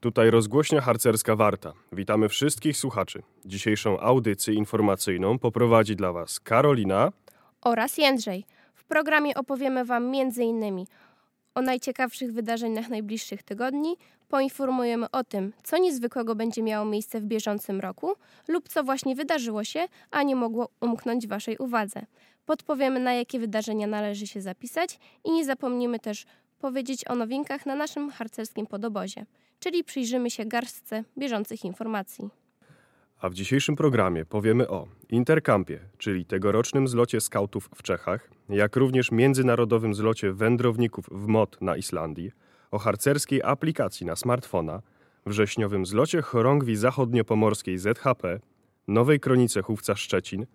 Tutaj rozgłośnia harcerska Warta. Witamy wszystkich słuchaczy. Dzisiejszą audycję informacyjną poprowadzi dla Was Karolina oraz Jędrzej. W programie opowiemy Wam m.in. o najciekawszych wydarzeniach najbliższych tygodni, poinformujemy o tym, co niezwykłego będzie miało miejsce w bieżącym roku lub co właśnie wydarzyło się, a nie mogło umknąć Waszej uwadze. Podpowiemy, na jakie wydarzenia należy się zapisać i nie zapomnimy też powiedzieć o nowinkach na naszym harcerskim podobozie, czyli przyjrzymy się garstce bieżących informacji. A w dzisiejszym programie powiemy o Intercampie, czyli tegorocznym zlocie skautów w Czechach, jak również międzynarodowym zlocie wędrowników w MOT na Islandii, o harcerskiej aplikacji na smartfona, wrześniowym zlocie chorągwi zachodniopomorskiej ZHP, nowej kronice Chówca Szczecin,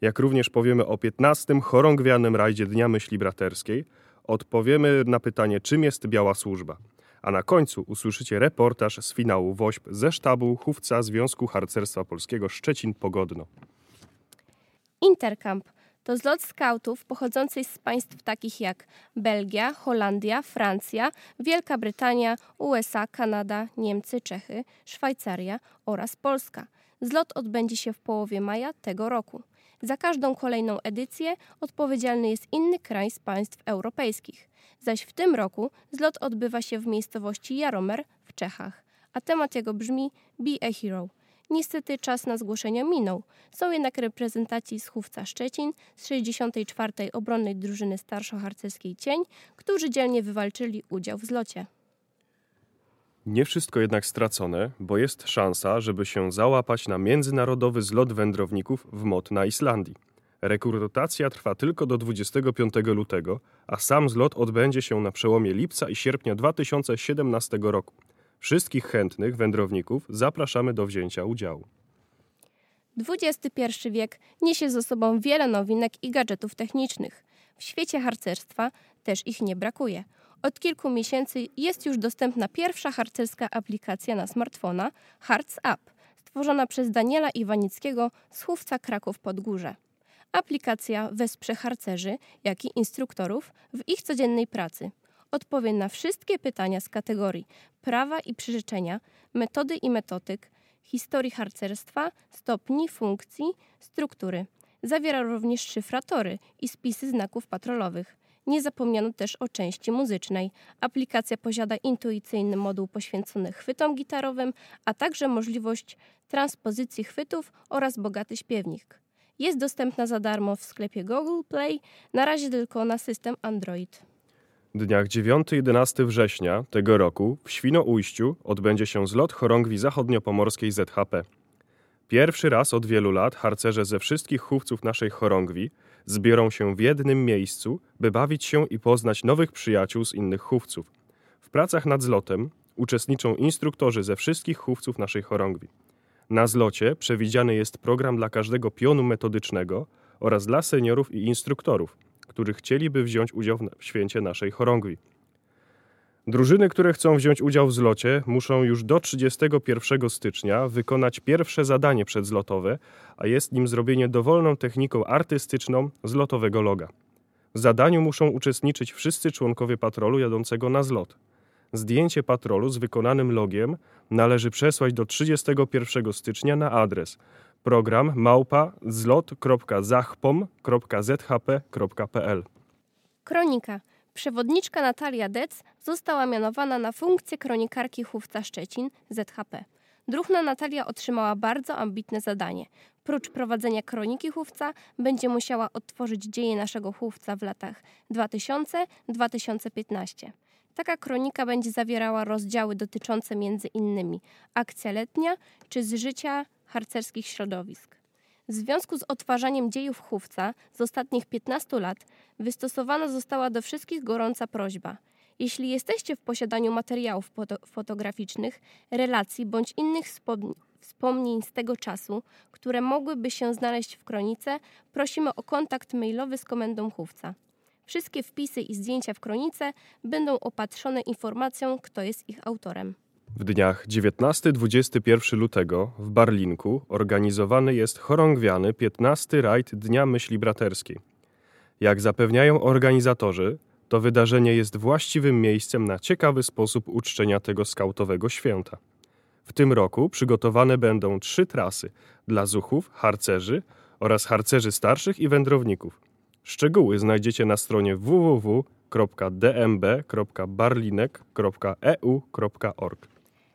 jak również powiemy o 15. chorągwianym rajdzie Dnia Myśli Braterskiej, odpowiemy na pytanie, czym jest Biała Służba. A na końcu usłyszycie reportaż z finału WOŚP ze sztabu Chówca Związku Harcerstwa Polskiego Szczecin-Pogodno. Intercamp to zlot skautów pochodzących z państw takich jak Belgia, Holandia, Francja, Wielka Brytania, USA, Kanada, Niemcy, Czechy, Szwajcaria oraz Polska. Zlot odbędzie się w połowie maja tego roku. Za każdą kolejną edycję odpowiedzialny jest inny kraj z państw europejskich. Zaś w tym roku zlot odbywa się w miejscowości Jaromer w Czechach, a temat jego brzmi Be a Hero. Niestety czas na zgłoszenia minął. Są jednak reprezentaci z Chówca Szczecin, z 64. Obronnej Drużyny Starszoharcerskiej Cień, którzy dzielnie wywalczyli udział w zlocie. Nie wszystko jednak stracone, bo jest szansa, żeby się załapać na międzynarodowy zlot wędrowników w MOT na Islandii. Rekrutacja trwa tylko do 25 lutego, a sam zlot odbędzie się na przełomie lipca i sierpnia 2017 roku. Wszystkich chętnych wędrowników zapraszamy do wzięcia udziału. XXI wiek niesie ze sobą wiele nowinek i gadżetów technicznych. W świecie harcerstwa też ich nie brakuje. Od kilku miesięcy jest już dostępna pierwsza harcerska aplikacja na smartfona Harz App, stworzona przez Daniela Iwanickiego z Chówca Kraków Podgórze. Aplikacja wesprze harcerzy, jak i instruktorów w ich codziennej pracy. Odpowie na wszystkie pytania z kategorii prawa i przyrzeczenia, metody i metodyk, historii harcerstwa, stopni, funkcji, struktury. Zawiera również szyfratory i spisy znaków patrolowych. Nie zapomniano też o części muzycznej. Aplikacja posiada intuicyjny moduł poświęcony chwytom gitarowym, a także możliwość transpozycji chwytów oraz bogaty śpiewnik. Jest dostępna za darmo w sklepie Google Play, na razie tylko na system Android. Dniach 9-11 września tego roku w Świnoujściu odbędzie się zlot chorągwi zachodniopomorskiej ZHP. Pierwszy raz od wielu lat harcerze ze wszystkich chówców naszej chorągwi zbiorą się w jednym miejscu, by bawić się i poznać nowych przyjaciół z innych chówców. W pracach nad zlotem uczestniczą instruktorzy ze wszystkich chówców naszej chorągwi. Na zlocie przewidziany jest program dla każdego pionu metodycznego oraz dla seniorów i instruktorów, którzy chcieliby wziąć udział w święcie naszej chorągwi. Drużyny, które chcą wziąć udział w zlocie, muszą już do 31 stycznia wykonać pierwsze zadanie przedzlotowe, a jest nim zrobienie dowolną techniką artystyczną zlotowego loga. W zadaniu muszą uczestniczyć wszyscy członkowie patrolu jadącego na zlot. Zdjęcie patrolu z wykonanym logiem należy przesłać do 31 stycznia na adres program małpa zlot.zachpom.zhp.pl Kronika Przewodniczka Natalia Dec została mianowana na funkcję kronikarki Chówca Szczecin ZHP. Druhna Natalia otrzymała bardzo ambitne zadanie. Prócz prowadzenia kroniki chówca będzie musiała odtworzyć dzieje naszego chówca w latach 2000-2015. Taka kronika będzie zawierała rozdziały dotyczące między innymi akcja letnia czy z życia harcerskich środowisk. W związku z odtwarzaniem dziejów chówca z ostatnich 15 lat wystosowana została do wszystkich gorąca prośba. Jeśli jesteście w posiadaniu materiałów fotograficznych, relacji bądź innych wspomnień z tego czasu, które mogłyby się znaleźć w kronice, prosimy o kontakt mailowy z komendą chówca. Wszystkie wpisy i zdjęcia w kronice będą opatrzone informacją, kto jest ich autorem. W dniach 19-21 lutego w Barlinku organizowany jest chorągwiany 15 rajd Dnia Myśli Braterskiej. Jak zapewniają organizatorzy, To wydarzenie jest właściwym miejscem na ciekawy sposób uczczenia tego skautowego święta. W tym roku przygotowane będą trzy trasy dla zuchów, harcerzy oraz harcerzy starszych i wędrowników. Szczegóły znajdziecie na stronie www.dmb.barlinek.eu.org.